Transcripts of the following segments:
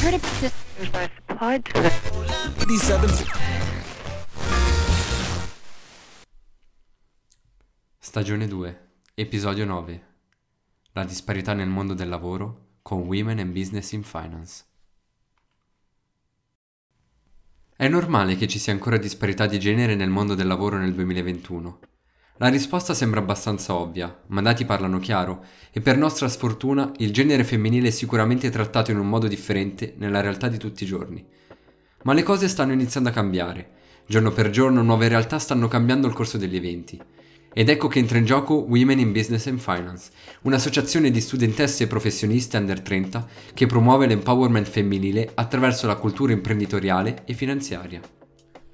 heard about this? I supplied to the 87 Stagione 2, episodio 9. La disparità nel mondo del lavoro con Women and Business in Finance. È normale che ci sia ancora disparità di genere nel mondo del lavoro nel 2021. La risposta sembra abbastanza ovvia, ma dati parlano chiaro e per nostra sfortuna il genere femminile è sicuramente trattato in un modo differente nella realtà di tutti i giorni. Ma le cose stanno iniziando a cambiare. Giorno per giorno nuove realtà stanno cambiando il corso degli eventi. Ed ecco che entra in gioco Women in Business and Finance, un'associazione di studentesse e professioniste under 30 che promuove l'empowerment femminile attraverso la cultura imprenditoriale e finanziaria.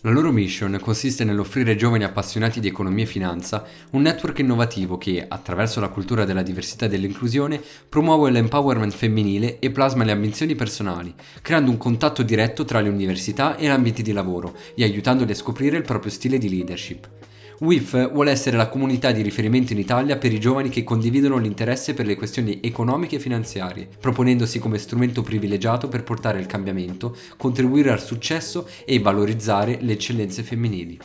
La loro mission consiste nell'offrire ai giovani appassionati di economia e finanza un network innovativo che, attraverso la cultura della diversità e dell'inclusione, promuove l'empowerment femminile e plasma le ambizioni personali, creando un contatto diretto tra le università e l'ambiente di lavoro e aiutandoli a scoprire il proprio stile di leadership. WIF vuole essere la comunità di riferimento in Italia per i giovani che condividono l'interesse per le questioni economiche e finanziarie, proponendosi come strumento privilegiato per portare il cambiamento, contribuire al successo e valorizzare le eccellenze femminili.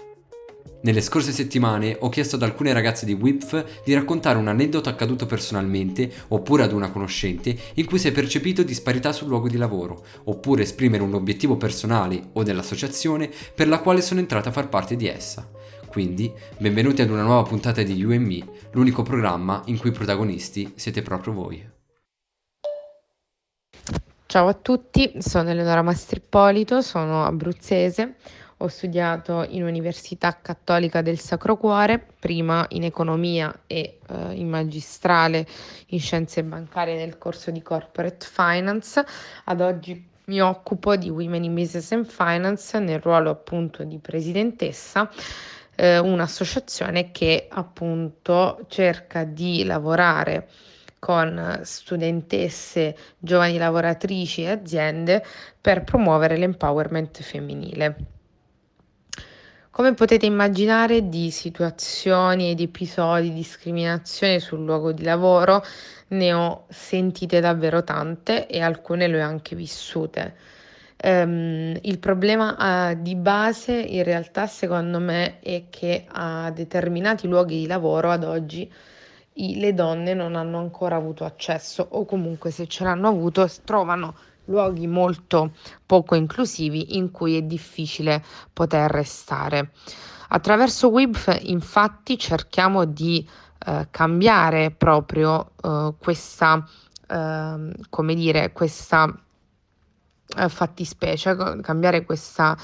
Nelle scorse settimane ho chiesto ad alcune ragazze di WIPF di raccontare un aneddoto accaduto personalmente oppure ad una conoscente in cui si è percepito disparità sul luogo di lavoro, oppure esprimere un obiettivo personale o dell'associazione per la quale sono entrata a far parte di essa. Quindi, benvenuti ad una nuova puntata di UME, l'unico programma in cui protagonisti siete proprio voi. Ciao a tutti, sono Eleonora Mastrippolito, sono abruzzese, ho studiato in Università Cattolica del Sacro Cuore, prima in economia e eh, in magistrale in scienze bancarie nel corso di Corporate Finance. Ad oggi mi occupo di Women in Business and Finance nel ruolo appunto di presidentessa eh, un'associazione che appunto cerca di lavorare con studentesse, giovani lavoratrici e aziende per promuovere l'empowerment femminile. Come potete immaginare, di situazioni ed episodi di discriminazione sul luogo di lavoro ne ho sentite davvero tante e alcune le ho anche vissute. Um, il problema uh, di base in realtà secondo me è che a determinati luoghi di lavoro ad oggi i, le donne non hanno ancora avuto accesso o comunque se ce l'hanno avuto trovano luoghi molto poco inclusivi in cui è difficile poter restare. Attraverso WIBF infatti cerchiamo di uh, cambiare proprio uh, questa, ehm, come dire, questa fattispecie, cambiare questa,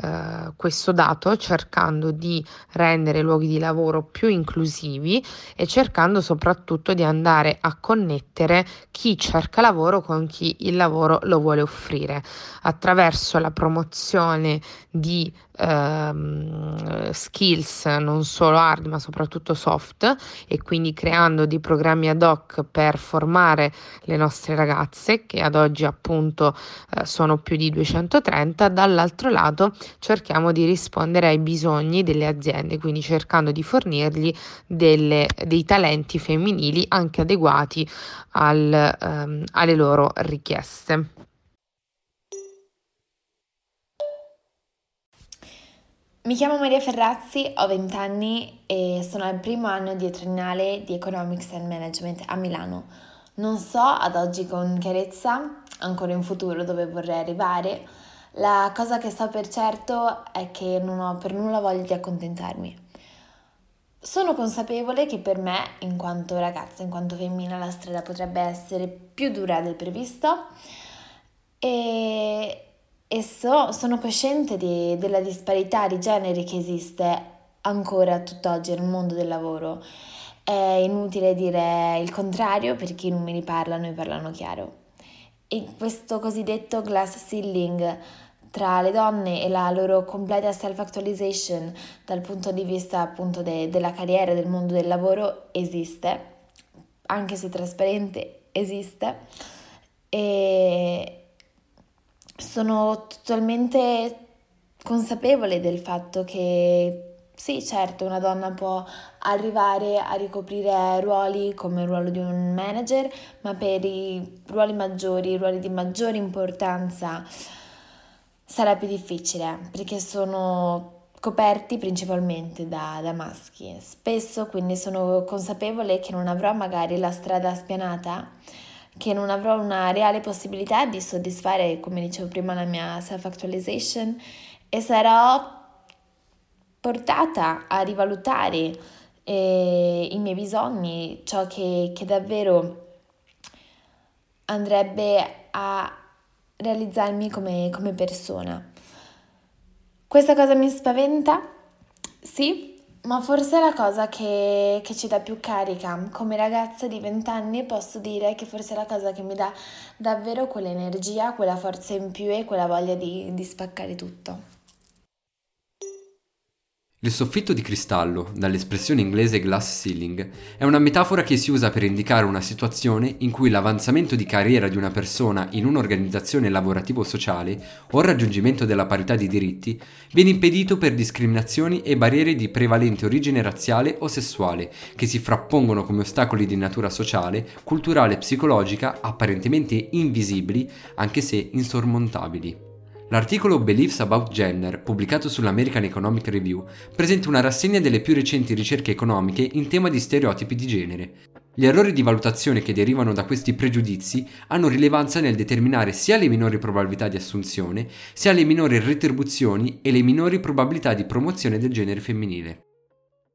eh, questo dato cercando di rendere i luoghi di lavoro più inclusivi e cercando soprattutto di andare a connettere chi cerca lavoro con chi il lavoro lo vuole offrire. Attraverso la promozione di ehm, skills non solo hard ma soprattutto soft e quindi creando dei programmi ad hoc per formare le nostre ragazze che ad oggi appunto eh, sono più di 230 dall'altro lato cerchiamo di rispondere ai bisogni delle aziende quindi cercando di fornirgli delle, dei talenti femminili anche adeguati al, ehm, alle loro richieste. Mi chiamo Maria Ferrazzi, ho 20 anni e sono al primo anno di triennale di Economics and Management a Milano. Non so ad oggi con chiarezza, ancora in futuro, dove vorrei arrivare. La cosa che so per certo è che non ho per nulla voglia di accontentarmi. Sono consapevole che per me, in quanto ragazza, in quanto femmina, la strada potrebbe essere più dura del previsto e e so, sono cosciente di, della disparità di genere che esiste ancora tutt'oggi nel mondo del lavoro. È inutile dire il contrario perché i numeri parlano e parlano chiaro. E questo cosiddetto glass ceiling tra le donne e la loro completa self-actualization dal punto di vista appunto de- della carriera, del mondo del lavoro esiste, anche se trasparente esiste. E, sono totalmente consapevole del fatto che sì, certo, una donna può arrivare a ricoprire ruoli come il ruolo di un manager, ma per i ruoli maggiori, i ruoli di maggiore importanza, sarà più difficile perché sono coperti principalmente da, da, maschi. Spesso quindi sono consapevole che non avrò magari la strada spianata, che non avrò una reale possibilità di soddisfare, come dicevo prima, la mia self-actualization e sarò portata a rivalutare eh, i miei bisogni, ciò che, che davvero andrebbe a realizzarmi come, come persona. Questa cosa mi spaventa? Sì, ma forse è la cosa che, che, ci dà più carica. Come ragazza di 20 anni posso dire che forse è la cosa che mi dà davvero quell'energia, quella forza in più e quella voglia di, di spaccare tutto. Il soffitto di cristallo, dall'espressione inglese glass ceiling, è una metafora che si usa per indicare una situazione in cui l'avanzamento di carriera di una persona in un'organizzazione lavorativo-sociale o il raggiungimento della parità di diritti viene impedito per discriminazioni e barriere di prevalente origine razziale o sessuale che si frappongono come ostacoli di natura sociale, culturale e psicologica apparentemente invisibili anche se insormontabili. L'articolo Beliefs About Gender, pubblicato sull'American Economic Review, presenta una rassegna delle più recenti ricerche economiche in tema di stereotipi di genere. Gli errori di valutazione che derivano da questi pregiudizi hanno rilevanza nel determinare sia le minori probabilità di assunzione, sia le minori retribuzioni e le minori probabilità di promozione del genere femminile.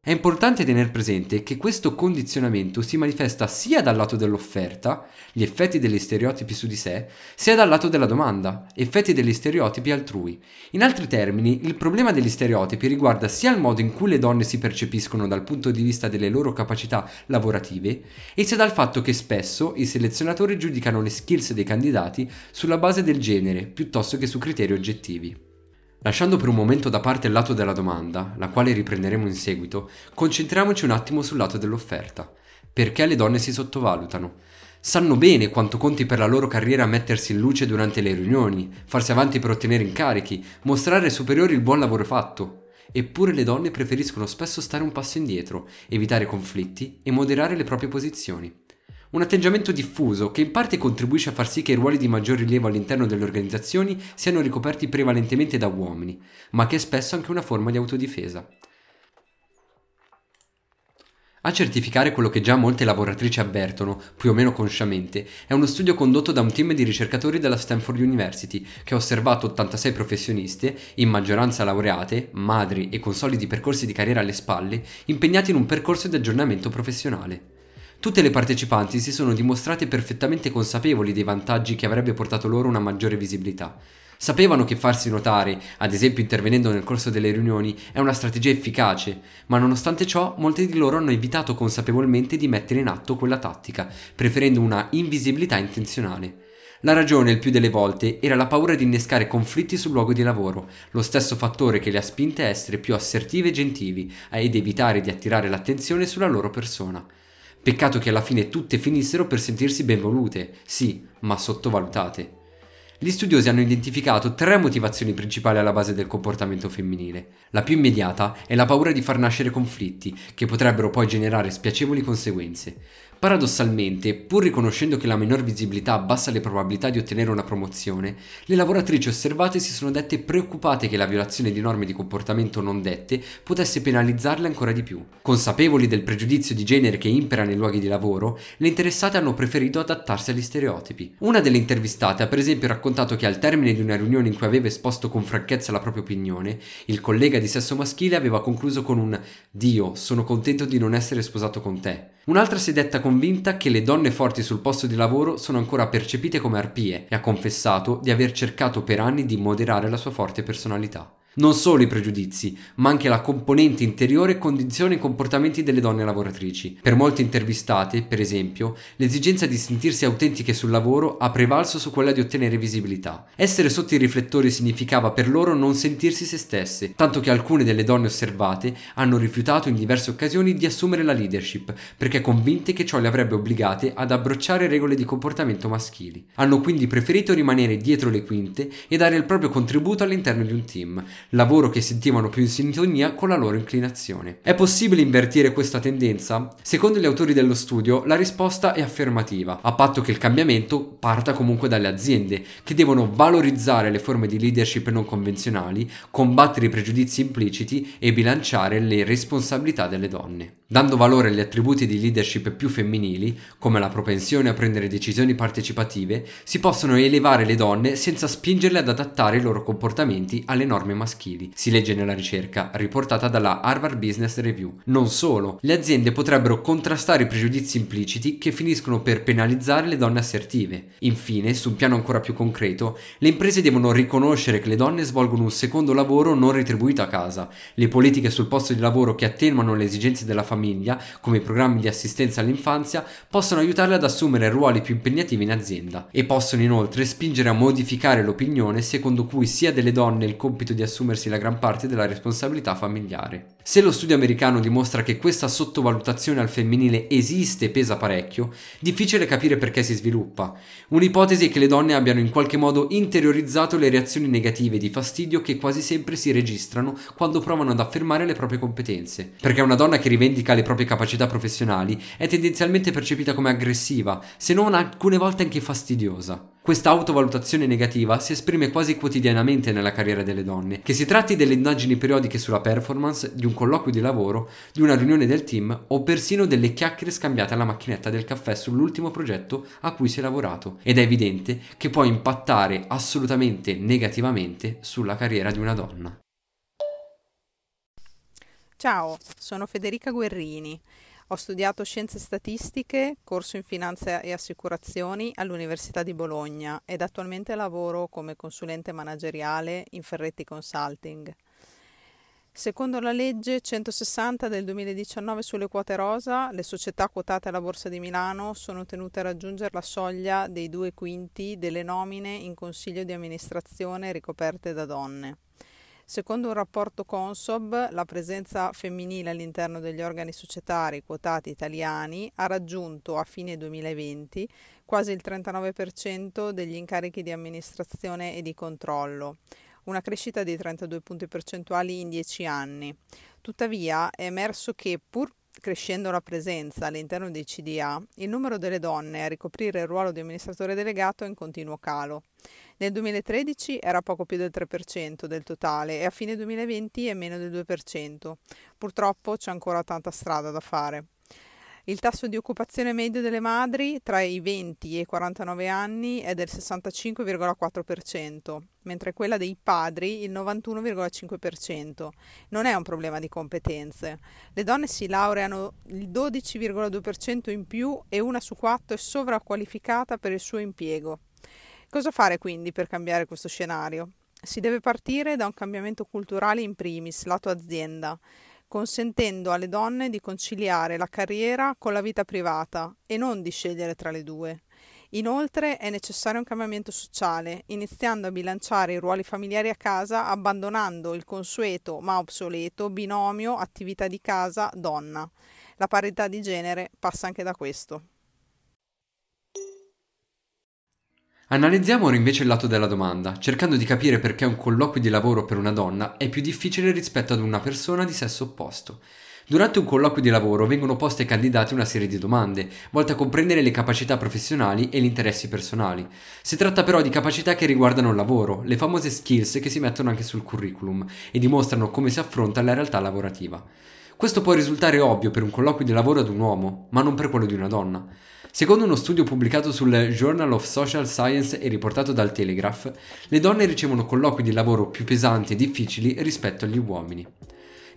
È importante tenere presente che questo condizionamento si manifesta sia dal lato dell'offerta, gli effetti degli stereotipi su di sé, sia dal lato della domanda, effetti degli stereotipi altrui. In altri termini, il problema degli stereotipi riguarda sia il modo in cui le donne si percepiscono dal punto di vista delle loro capacità lavorative, e sia dal fatto che spesso i selezionatori giudicano le skills dei candidati sulla base del genere piuttosto che su criteri oggettivi. Lasciando per un momento da parte il lato della domanda, la quale riprenderemo in seguito, concentriamoci un attimo sul lato dell'offerta. Perché le donne si sottovalutano? Sanno bene quanto conti per la loro carriera mettersi in luce durante le riunioni, farsi avanti per ottenere incarichi, mostrare ai superiori il buon lavoro fatto. Eppure le donne preferiscono spesso stare un passo indietro, evitare conflitti e moderare le proprie posizioni. Un atteggiamento diffuso che in parte contribuisce a far sì che i ruoli di maggior rilievo all'interno delle organizzazioni siano ricoperti prevalentemente da uomini, ma che è spesso anche una forma di autodifesa. A certificare quello che già molte lavoratrici avvertono, più o meno consciamente, è uno studio condotto da un team di ricercatori della Stanford University che ha osservato 86 professioniste, in maggioranza laureate, madri e con solidi percorsi di carriera alle spalle, impegnati in un percorso di aggiornamento professionale. Tutte le partecipanti si sono dimostrate perfettamente consapevoli dei vantaggi che avrebbe portato loro una maggiore visibilità. Sapevano che farsi notare, ad esempio intervenendo nel corso delle riunioni, è una strategia efficace, ma nonostante ciò molti di loro hanno evitato consapevolmente di mettere in atto quella tattica, preferendo una invisibilità intenzionale. La ragione, il più delle volte, era la paura di innescare conflitti sul luogo di lavoro, lo stesso fattore che le ha spinte a essere più assertive e gentili ed evitare di attirare l'attenzione sulla loro persona. Peccato che alla fine tutte finissero per sentirsi benvolute, sì, ma sottovalutate. Gli studiosi hanno identificato tre motivazioni principali alla base del comportamento femminile. La più immediata è la paura di far nascere conflitti, che potrebbero poi generare spiacevoli conseguenze. Paradossalmente, pur riconoscendo che la minor visibilità abbassa le probabilità di ottenere una promozione, le lavoratrici osservate si sono dette preoccupate che la violazione di norme di comportamento non dette potesse penalizzarle ancora di più. Consapevoli del pregiudizio di genere che impera nei luoghi di lavoro, le interessate hanno preferito adattarsi agli stereotipi. Una delle intervistate ha per esempio raccontato che al termine di una riunione in cui aveva esposto con franchezza la propria opinione, il collega di sesso maschile aveva concluso con un Dio, sono contento di non essere sposato con te. Un'altra si è detta convinta che le donne forti sul posto di lavoro sono ancora percepite come arpie e ha confessato di aver cercato per anni di moderare la sua forte personalità. Non solo i pregiudizi, ma anche la componente interiore condiziona i comportamenti delle donne lavoratrici. Per molte intervistate, per esempio, l'esigenza di sentirsi autentiche sul lavoro ha prevalso su quella di ottenere visibilità. Essere sotto i riflettori significava per loro non sentirsi se stesse, tanto che alcune delle donne osservate hanno rifiutato in diverse occasioni di assumere la leadership, perché convinte che ciò le avrebbe obbligate ad abbracciare regole di comportamento maschili. Hanno quindi preferito rimanere dietro le quinte e dare il proprio contributo all'interno di un team lavoro che sentivano più in sintonia con la loro inclinazione. È possibile invertire questa tendenza? Secondo gli autori dello studio, la risposta è affermativa, a patto che il cambiamento parta comunque dalle aziende, che devono valorizzare le forme di leadership non convenzionali, combattere i pregiudizi impliciti e bilanciare le responsabilità delle donne. Dando valore agli attributi di leadership più femminili, come la propensione a prendere decisioni partecipative, si possono elevare le donne senza spingerle ad adattare i loro comportamenti alle norme maschili. Si legge nella ricerca riportata dalla Harvard Business Review. Non solo, le aziende potrebbero contrastare i pregiudizi impliciti che finiscono per penalizzare le donne assertive. Infine, su un piano ancora più concreto, le imprese devono riconoscere che le donne svolgono un secondo lavoro non retribuito a casa. Le politiche sul posto di lavoro che attenuano le esigenze della famiglia come i programmi di assistenza all'infanzia, possono aiutarle ad assumere ruoli più impegnativi in azienda e possono inoltre spingere a modificare l'opinione secondo cui sia delle donne il compito di assumersi la gran parte della responsabilità familiare. Se lo studio americano dimostra che questa sottovalutazione al femminile esiste e pesa parecchio, difficile capire perché si sviluppa. Un'ipotesi è che le donne abbiano in qualche modo interiorizzato le reazioni negative di fastidio che quasi sempre si registrano quando provano ad affermare le proprie competenze. Perché una donna che rivendica le proprie capacità professionali è tendenzialmente percepita come aggressiva, se non alcune volte anche fastidiosa. Questa autovalutazione negativa si esprime quasi quotidianamente nella carriera delle donne, che si tratti delle indagini periodiche sulla performance, di un colloquio di lavoro, di una riunione del team o persino delle chiacchiere scambiate alla macchinetta del caffè sull'ultimo progetto a cui si è lavorato. Ed è evidente che può impattare assolutamente negativamente sulla carriera di una donna. Ciao, sono Federica Guerrini. Ho studiato scienze statistiche, corso in finanza e assicurazioni all'Università di Bologna ed attualmente lavoro come consulente manageriale in Ferretti Consulting. Secondo la legge 160 del 2019 sulle quote rosa, le società quotate alla Borsa di Milano sono tenute a raggiungere la soglia dei due quinti delle nomine in consiglio di amministrazione ricoperte da donne. Secondo un rapporto Consob, la presenza femminile all'interno degli organi societari quotati italiani ha raggiunto a fine 2020 quasi il 39% degli incarichi di amministrazione e di controllo, una crescita di 32 punti percentuali in 10 anni. Tuttavia è emerso che pur crescendo la presenza all'interno dei CDA, il numero delle donne a ricoprire il ruolo di amministratore delegato è in continuo calo. Nel 2013 era poco più del 3% del totale e a fine 2020 è meno del 2%. Purtroppo c'è ancora tanta strada da fare. Il tasso di occupazione medio delle madri tra i 20 e i 49 anni è del 65,4%, mentre quella dei padri il 91,5%. Non è un problema di competenze. Le donne si laureano il 12,2% in più e una su quattro è sovraqualificata per il suo impiego. Cosa fare quindi per cambiare questo scenario? Si deve partire da un cambiamento culturale in primis, lato azienda consentendo alle donne di conciliare la carriera con la vita privata e non di scegliere tra le due. Inoltre è necessario un cambiamento sociale, iniziando a bilanciare i ruoli familiari a casa abbandonando il consueto ma obsoleto binomio attività di casa donna. La parità di genere passa anche da questo. Analizziamo ora invece il lato della domanda, cercando di capire perché un colloquio di lavoro per una donna è più difficile rispetto ad una persona di sesso opposto. Durante un colloquio di lavoro vengono poste ai candidati una serie di domande, volte a comprendere le capacità professionali e gli interessi personali. Si tratta però di capacità che riguardano il lavoro, le famose skills che si mettono anche sul curriculum e dimostrano come si affronta la realtà lavorativa. Questo può risultare ovvio per un colloquio di lavoro ad un uomo, ma non per quello di una donna. Secondo uno studio pubblicato sul Journal of Social Science e riportato dal Telegraph, le donne ricevono colloqui di lavoro più pesanti e difficili rispetto agli uomini.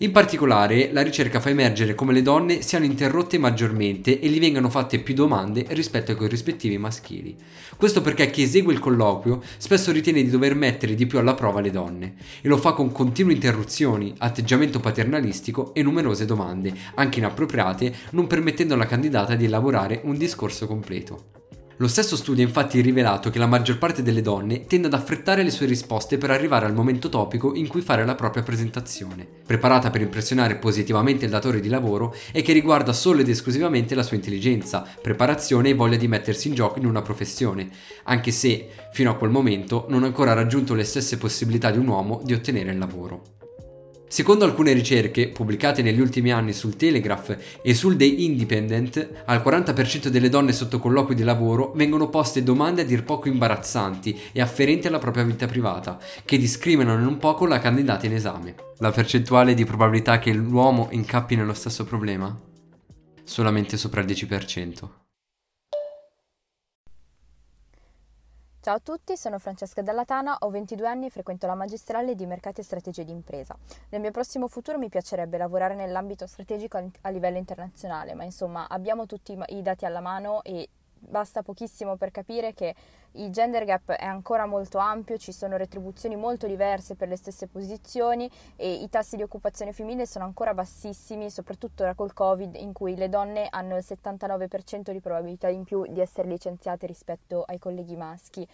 In particolare, la ricerca fa emergere come le donne siano interrotte maggiormente e gli vengano fatte più domande rispetto ai corrispettivi maschili. Questo perché chi esegue il colloquio spesso ritiene di dover mettere di più alla prova le donne e lo fa con continue interruzioni, atteggiamento paternalistico e numerose domande, anche inappropriate, non permettendo alla candidata di elaborare un discorso completo. Lo stesso studio ha infatti rivelato che la maggior parte delle donne tende ad affrettare le sue risposte per arrivare al momento topico in cui fare la propria presentazione, preparata per impressionare positivamente il datore di lavoro e che riguarda solo ed esclusivamente la sua intelligenza, preparazione e voglia di mettersi in gioco in una professione, anche se, fino a quel momento, non ha ancora raggiunto le stesse possibilità di un uomo di ottenere il lavoro. Secondo alcune ricerche pubblicate negli ultimi anni sul Telegraph e sul The Independent, al 40% delle donne sotto colloqui di lavoro vengono poste domande a dir poco imbarazzanti e afferenti alla propria vita privata, che discriminano non poco la candidata in esame. La percentuale di probabilità che l'uomo incappi nello stesso problema? Solamente sopra il 10%. Ciao a tutti, sono Francesca Dallatana, ho 22 anni e frequento la magistrale di mercati e strategie di impresa. Nel mio prossimo futuro mi piacerebbe lavorare nell'ambito strategico a livello internazionale, ma insomma abbiamo tutti i dati alla mano e basta pochissimo per capire che il gender gap è ancora molto ampio, ci sono retribuzioni molto diverse per le stesse posizioni e i tassi di occupazione femminile sono ancora bassissimi, soprattutto ora col Covid in cui le donne hanno il 79% di probabilità in più di essere licenziate rispetto ai colleghi maschi.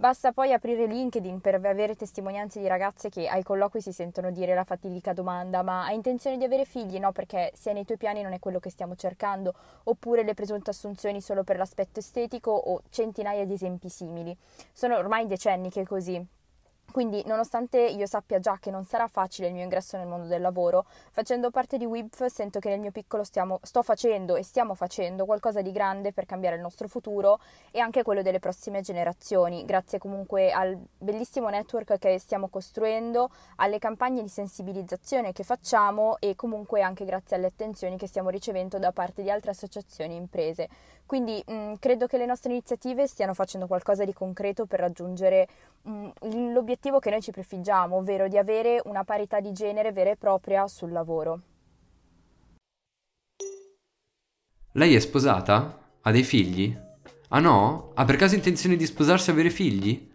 Basta poi aprire LinkedIn per avere testimonianze di ragazze che ai colloqui si sentono dire la fatidica domanda ma hai intenzione di avere figli? No, perché se è nei tuoi piani non è quello che stiamo cercando, oppure le presunte assunzioni solo per l'aspetto estetico o centinaia di esempi simili. Sono ormai decenni che è così. Quindi, nonostante io sappia già che non sarà facile il mio ingresso nel mondo del lavoro, facendo parte di WIBF sento che nel mio piccolo stiamo, sto facendo e stiamo facendo qualcosa di grande per cambiare il nostro futuro e anche quello delle prossime generazioni, grazie comunque al bellissimo network che stiamo costruendo, alle campagne di sensibilizzazione che facciamo e comunque anche grazie alle attenzioni che stiamo ricevendo da parte di altre associazioni e imprese. Quindi mh, mm, credo che le nostre iniziative stiano facendo qualcosa di concreto per raggiungere mh, mm, l'obiettivo che noi ci prefiggiamo, ovvero di avere una parità di genere vera e propria sul lavoro. Lei è sposata? Ha dei figli? Ah no? Ha per caso intenzione di sposarsi e avere figli?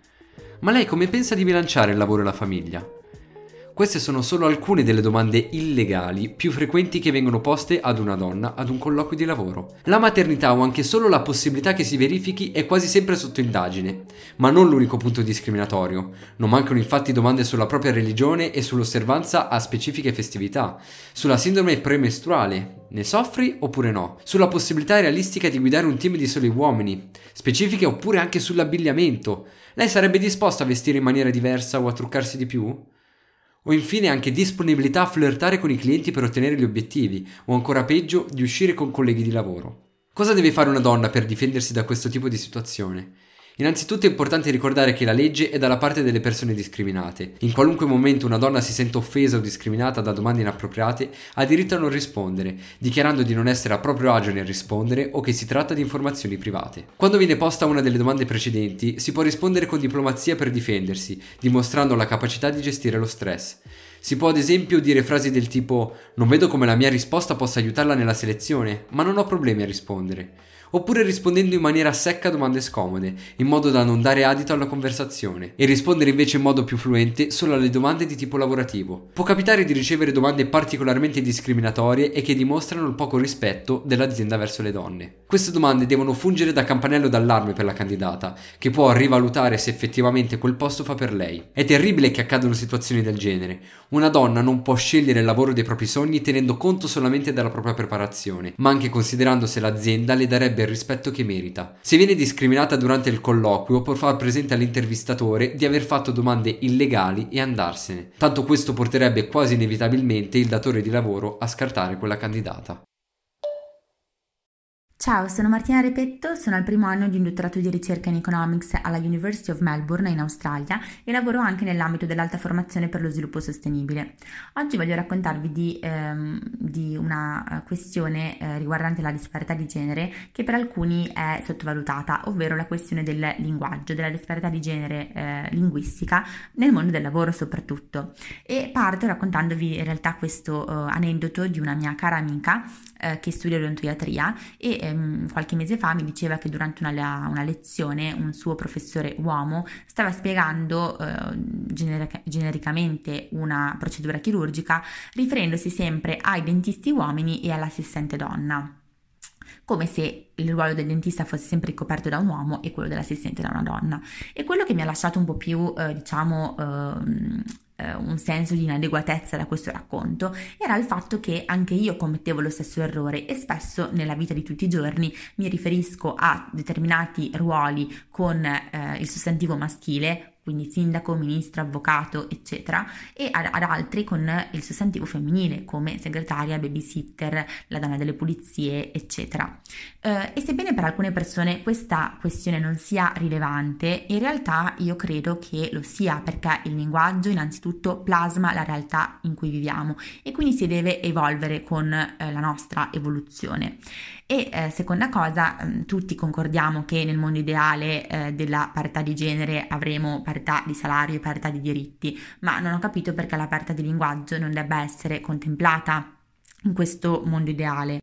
Ma lei come pensa di bilanciare il lavoro e la famiglia? Queste sono solo alcune delle domande illegali più frequenti che vengono poste ad una donna ad un colloquio di lavoro. La maternità o anche solo la possibilità che si verifichi è quasi sempre sotto indagine, ma non l'unico punto discriminatorio. Non mancano infatti domande sulla propria religione e sull'osservanza a specifiche festività, sulla sindrome premestruale, ne soffri oppure no? Sulla possibilità realistica di guidare un team di soli uomini, specifiche oppure anche sull'abbigliamento. Lei sarebbe disposta a vestire in maniera diversa o a truccarsi di più? O infine anche disponibilità a flirtare con i clienti per ottenere gli obiettivi, o ancora peggio, di uscire con colleghi di lavoro. Cosa deve fare una donna per difendersi da questo tipo di situazione? Innanzitutto è importante ricordare che la legge è dalla parte delle persone discriminate. In qualunque momento una donna si sente offesa o discriminata da domande inappropriate, ha diritto a non rispondere, dichiarando di non essere a proprio agio nel rispondere o che si tratta di informazioni private. Quando viene posta una delle domande precedenti, si può rispondere con diplomazia per difendersi, dimostrando la capacità di gestire lo stress. Si può ad esempio dire frasi del tipo non vedo come la mia risposta possa aiutarla nella selezione, ma non ho problemi a rispondere oppure rispondendo in maniera secca a domande scomode, in modo da non dare adito alla conversazione, e rispondere invece in modo più fluente solo alle domande di tipo lavorativo. Può capitare di ricevere domande particolarmente discriminatorie e che dimostrano il poco rispetto dell'azienda verso le donne. Queste domande devono fungere da campanello d'allarme per la candidata, che può rivalutare se effettivamente quel posto fa per lei. È terribile che accadano situazioni del genere. Una donna non può scegliere il lavoro dei propri sogni tenendo conto solamente della propria preparazione, ma anche considerando se l'azienda le darebbe il rispetto che merita. Se viene discriminata durante il colloquio, può far presente all'intervistatore di aver fatto domande illegali e andarsene. Tanto questo porterebbe quasi inevitabilmente il datore di lavoro a scartare quella candidata. Ciao, sono Martina Repetto, sono al primo anno di un dottorato di ricerca in Economics alla University of Melbourne in Australia e lavoro anche nell'ambito dell'alta formazione per lo sviluppo sostenibile. Oggi voglio raccontarvi di, ehm, di una eh, questione eh, riguardante la disparità di genere che per alcuni è sottovalutata, ovvero la questione del linguaggio, della disparità di genere eh, linguistica nel mondo del lavoro soprattutto. E parto raccontandovi in realtà questo eh, aneddoto di una mia cara amica eh, che studia odontoiatria e ehm, qualche mese fa mi diceva che durante una, una, lezione un suo professore uomo stava spiegando eh, generica, genericamente una procedura chirurgica riferendosi sempre ai dentisti uomini e all'assistente donna. come se il ruolo del dentista fosse sempre ricoperto da un uomo e quello dell'assistente da una donna. E quello che mi ha lasciato un po' più, eh, diciamo, ehm, eh, un senso di inadeguatezza da questo racconto era il fatto che anche io commettevo lo stesso errore e spesso nella vita di tutti i giorni mi riferisco a determinati ruoli con eh, il sostantivo maschile quindi sindaco, ministro, avvocato, eccetera, e ad, ad, altri con il sostantivo femminile come segretaria, babysitter, la donna delle pulizie, eccetera. Eh, e sebbene per alcune persone questa questione non sia rilevante, in realtà io credo che lo sia perché il linguaggio innanzitutto plasma la realtà in cui viviamo e quindi si deve evolvere con eh, la nostra evoluzione. E eh, seconda cosa, mm, tutti concordiamo che nel mondo ideale eh, della parità di genere avremo parità di salario e parità di diritti, ma non ho capito perché la parità di linguaggio non debba essere contemplata in questo mondo ideale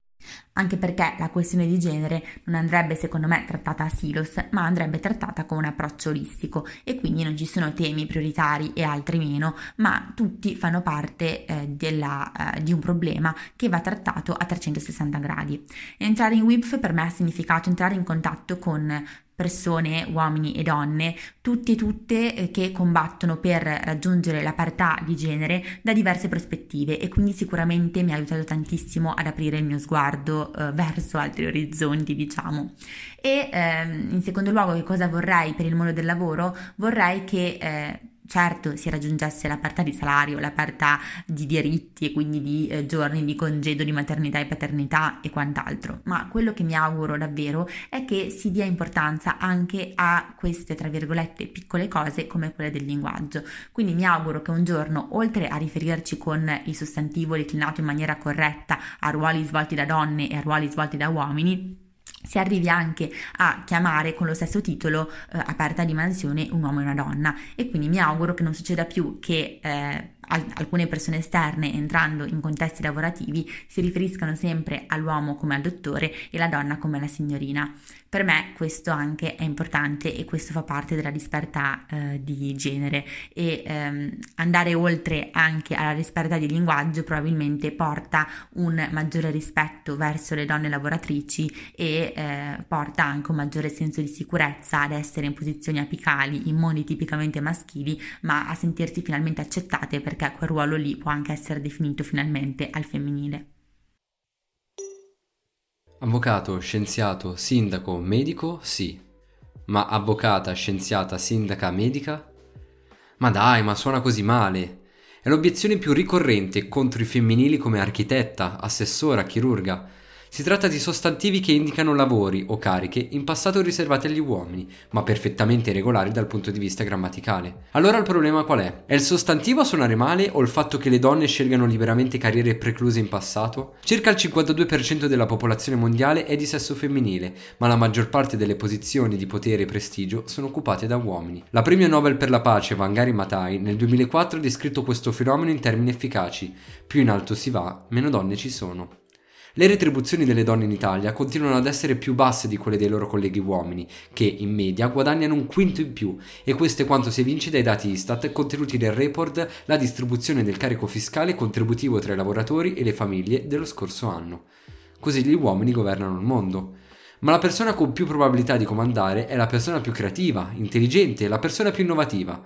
anche perché la questione di genere non andrebbe secondo me trattata a silos, ma andrebbe trattata con un approccio olistico e quindi non ci sono temi prioritari e altri meno, ma tutti fanno parte eh, della, eh, di un problema che va trattato a 360 gradi. Entrare in WIPF per me ha significato entrare in contatto con persone, uomini e donne, tutti e tutte eh, che combattono per raggiungere la parità di genere da diverse prospettive e quindi sicuramente mi ha aiutato tantissimo ad aprire il mio sguardo eh, verso altri orizzonti, diciamo. E ehm, in secondo luogo, che cosa vorrei per il mondo del lavoro? Vorrei che eh, certo si raggiungesse la parità di salario, la parità di diritti e quindi di eh, giorni di congedo di maternità e paternità e quant'altro, ma quello che mi auguro davvero è che si dia importanza anche a queste, tra virgolette, piccole cose come quelle del linguaggio. Quindi mi auguro che un giorno, oltre a riferirci con il sostantivo declinato in maniera corretta a ruoli svolti da donne e a ruoli svolti da uomini, si arrivi anche a chiamare con lo stesso titolo eh, aperta di mansione un uomo e una donna. E quindi mi auguro che non succeda più che eh, alcune persone esterne entrando in contesti lavorativi si riferiscano sempre all'uomo come al dottore e la donna come alla signorina. Per me questo anche è importante e questo fa parte della disparità eh, di genere e ehm, andare oltre anche alla disparità di linguaggio probabilmente porta un maggiore rispetto verso le donne lavoratrici e eh, porta anche un maggiore senso di sicurezza ad essere in posizioni apicali in modi tipicamente maschili ma a sentirsi finalmente accettate perché perché quel ruolo lì può anche essere definito finalmente al femminile. Avvocato, scienziato, sindaco, medico? Sì. Ma avvocata, scienziata, sindaca, medica? Ma dai, ma suona così male. È l'obiezione più ricorrente contro i femminili come architetta, assessora, chirurga. Si tratta di sostantivi che indicano lavori o cariche in passato riservati agli uomini, ma perfettamente regolari dal punto di vista grammaticale. Allora il problema qual è? È il sostantivo a suonare male o il fatto che le donne scelgano liberamente carriere precluse in passato? Circa il 52% della popolazione mondiale è di sesso femminile, ma la maggior parte delle posizioni di potere e prestigio sono occupate da uomini. La premio Nobel per la pace Vangari Matai nel 2004 ha descritto questo fenomeno in termini efficaci. Più in alto si va, meno donne ci sono. Le retribuzioni delle donne in Italia continuano ad essere più basse di quelle dei loro colleghi uomini, che in media guadagnano un quinto in più, e questo è quanto si evince dai dati Istat contenuti nel report La distribuzione del carico fiscale contributivo tra i lavoratori e le famiglie dello scorso anno. Così gli uomini governano il mondo. Ma la persona con più probabilità di comandare è la persona più creativa, intelligente, la persona più innovativa.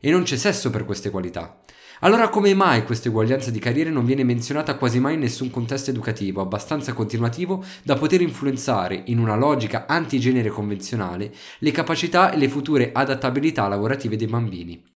E non c'è sesso per queste qualità. Allora come mai questa uguaglianza di carriere non viene menzionata quasi mai in nessun contesto educativo abbastanza continuativo da poter influenzare, in una logica antigenere convenzionale, le capacità e le future adattabilità lavorative dei bambini?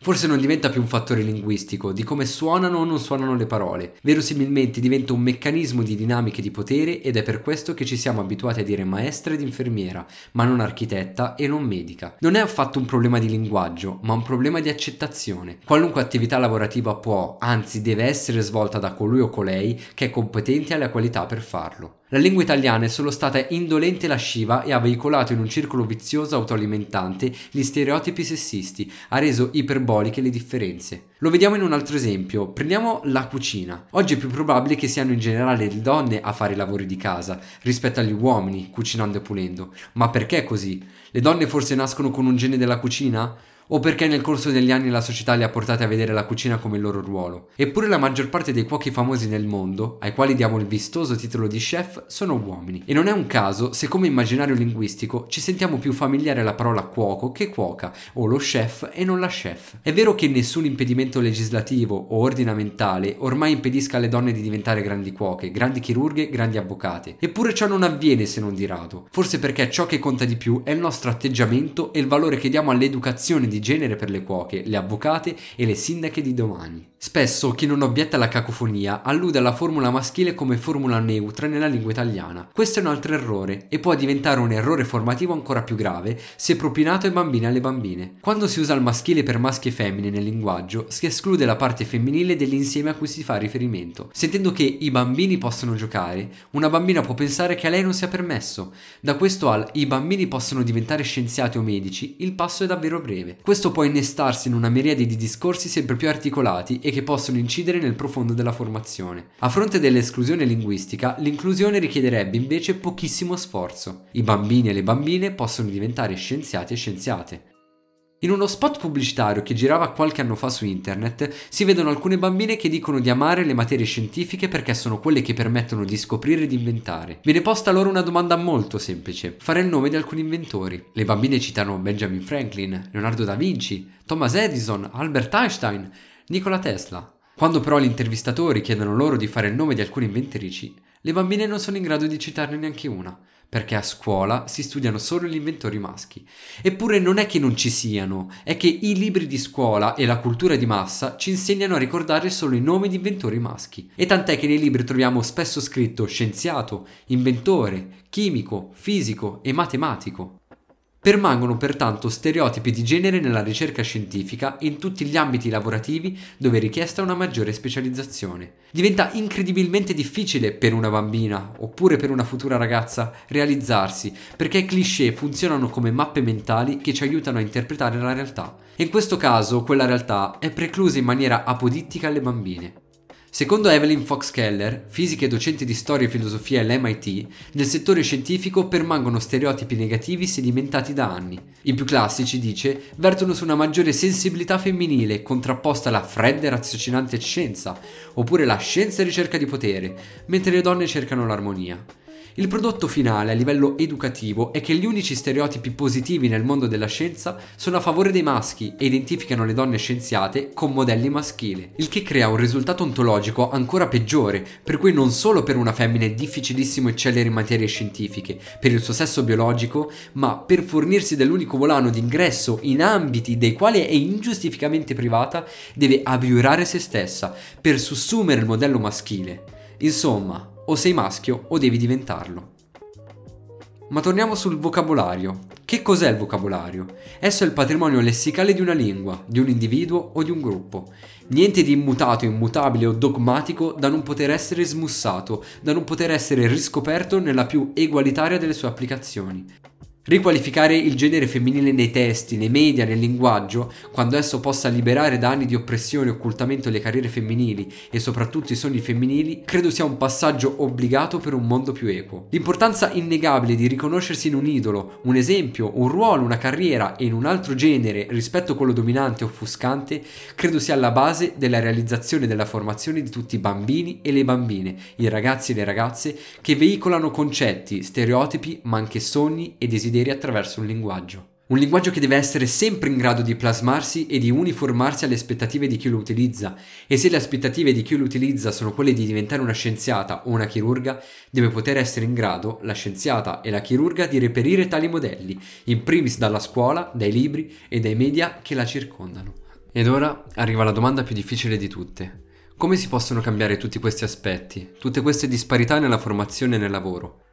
Forse non diventa più un fattore linguistico di come suonano o non suonano le parole, verosimilmente diventa un meccanismo di dinamiche di potere ed è per questo che ci siamo abituati a dire maestra ed infermiera, ma non architetta e non medica. Non è affatto un problema di linguaggio, ma un problema di accettazione. Qualunque attività lavorativa può, anzi deve essere svolta da colui o colei che è competente e ha le qualità per farlo. La lingua italiana è solo stata indolente e lasciva e ha veicolato in un circolo vizioso autoalimentante gli stereotipi sessisti, ha reso iperboliche le differenze. Lo vediamo in un altro esempio, prendiamo la cucina. Oggi è più probabile che siano in generale le donne a fare i lavori di casa rispetto agli uomini cucinando e pulendo. Ma perché così? Le donne forse nascono con un gene della cucina? O perché nel corso degli anni la società li ha portati a vedere la cucina come il loro ruolo. Eppure la maggior parte dei cuochi famosi nel mondo, ai quali diamo il vistoso titolo di chef, sono uomini. E non è un caso se come immaginario linguistico ci sentiamo più familiare alla parola cuoco che cuoca, o lo chef e non la chef. È vero che nessun impedimento legislativo o ordinamentale ormai impedisca alle donne di diventare grandi cuoche, grandi chirurghe, grandi avvocate. Eppure ciò non avviene se non di rado. Forse perché ciò che conta di più è il nostro atteggiamento e il valore che diamo all'educazione di di genere per le cuoche, le avvocate e le sindache di domani. Spesso chi non obietta alla cacofonia allude alla formula maschile come formula neutra nella lingua italiana. Questo è un altro errore e può diventare un errore formativo ancora più grave se propinato ai bambini e alle bambine. Quando si usa il maschile per maschi e femmine nel linguaggio, si esclude la parte femminile dell'insieme a cui si fa riferimento. Sentendo che i bambini possono giocare, una bambina può pensare che a lei non sia permesso. Da questo al i bambini possono diventare scienziati o medici, il passo è davvero breve. Questo può innestarsi in una miriade di discorsi sempre più articolati e che possono incidere nel profondo della formazione. A fronte dell'esclusione linguistica, l'inclusione richiederebbe invece pochissimo sforzo. I bambini e le bambine possono diventare scienziati e scienziate. In uno spot pubblicitario che girava qualche anno fa su internet si vedono alcune bambine che dicono di amare le materie scientifiche perché sono quelle che permettono di scoprire e di inventare. Viene posta loro una domanda molto semplice, fare il nome di alcuni inventori. Le bambine citano Benjamin Franklin, Leonardo da Vinci, Thomas Edison, Albert Einstein, Nikola Tesla. Quando però gli intervistatori chiedono loro di fare il nome di alcune inventrici, le bambine non sono in grado di citarne neanche una perché a scuola si studiano solo gli inventori maschi. Eppure non è che non ci siano, è che i libri di scuola e la cultura di massa ci insegnano a ricordare solo i nomi di inventori maschi. E tant'è che nei libri troviamo spesso scritto scienziato, inventore, chimico, fisico e matematico. Permangono pertanto stereotipi di genere nella ricerca scientifica in tutti gli ambiti lavorativi dove è richiesta una maggiore specializzazione. Diventa incredibilmente difficile per una bambina oppure per una futura ragazza realizzarsi perché i cliché funzionano come mappe mentali che ci aiutano a interpretare la realtà. In questo caso quella realtà è preclusa in maniera apodittica alle bambine. Secondo Evelyn Fox Keller, fisica e docente di storia e filosofia all'MIT, nel settore scientifico permangono stereotipi negativi sedimentati da anni. I più classici, dice, vertono su una maggiore sensibilità femminile contrapposta alla fredda e raziocinante scienza, oppure la scienza e ricerca di potere, mentre le donne cercano l'armonia. Il prodotto finale a livello educativo è che gli unici stereotipi positivi nel mondo della scienza sono a favore dei maschi e identificano le donne scienziate con modelli maschili, il che crea un risultato ontologico ancora peggiore, per cui non solo per una femmina è difficilissimo eccellere in materie scientifiche, per il suo sesso biologico, ma per fornirsi dell'unico volano d'ingresso in ambiti dei quali è ingiustificamente privata, deve abiurare se stessa per sussumere il modello maschile. Insomma, o sei maschio o devi diventarlo. Ma torniamo sul vocabolario. Che cos'è il vocabolario? Esso è il patrimonio lessicale di una lingua, di un individuo o di un gruppo. Niente di immutato, immutabile o dogmatico da non poter essere smussato, da non poter essere riscoperto nella più egualitaria delle sue applicazioni. Riqualificare il genere femminile nei testi, nei media, nel linguaggio, quando esso possa liberare da anni di oppressione e occultamento le carriere femminili e soprattutto i sogni femminili, credo sia un passaggio obbligato per un mondo più equo. L'importanza innegabile di riconoscersi in un idolo, un esempio, un ruolo, una carriera e in un altro genere rispetto a quello dominante o offuscante, credo sia alla base della realizzazione della formazione di tutti i bambini e le bambine, i ragazzi e le ragazze che veicolano concetti, stereotipi, ma anche sogni e desideri desideri attraverso un linguaggio. Un linguaggio che deve essere sempre in grado di plasmarsi e di uniformarsi alle aspettative di chi lo utilizza, e se le aspettative di chi lo utilizza sono quelle di diventare una scienziata o una chirurga, deve poter essere in grado, la scienziata e la chirurga, di reperire tali modelli, in primis dalla scuola, dai libri e dai media che la circondano. Ed ora arriva la domanda più difficile di tutte. Come si possono cambiare tutti questi aspetti, tutte queste disparità nella formazione e nel lavoro?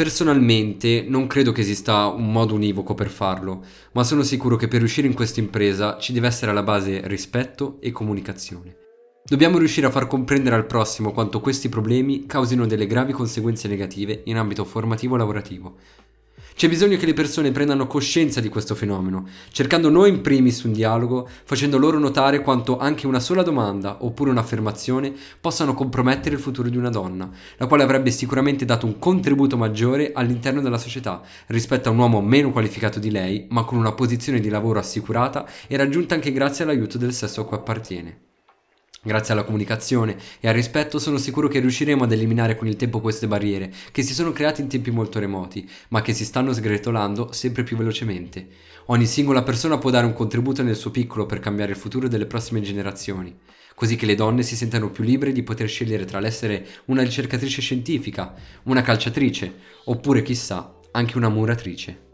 Personalmente non credo che esista un modo univoco per farlo, ma sono sicuro che per riuscire in questa impresa ci deve essere alla base rispetto e comunicazione. Dobbiamo riuscire a far comprendere al prossimo quanto questi problemi causino delle gravi conseguenze negative in ambito formativo lavorativo. C'è bisogno che le persone prendano coscienza di questo fenomeno, cercando noi in primis un dialogo, facendo loro notare quanto anche una sola domanda oppure un'affermazione possano compromettere il futuro di una donna, la quale avrebbe sicuramente dato un contributo maggiore all'interno della società rispetto a un uomo meno qualificato di lei, ma con una posizione di lavoro assicurata e raggiunta anche grazie all'aiuto del sesso a cui appartiene. Grazie alla comunicazione e al rispetto sono sicuro che riusciremo ad eliminare con il tempo queste barriere che si sono create in tempi molto remoti, ma che si stanno sgretolando sempre più velocemente. Ogni singola persona può dare un contributo nel suo piccolo per cambiare il futuro delle prossime generazioni, così che le donne si sentano più libere di poter scegliere tra l'essere una ricercatrice scientifica, una calciatrice, oppure chissà, anche una muratrice.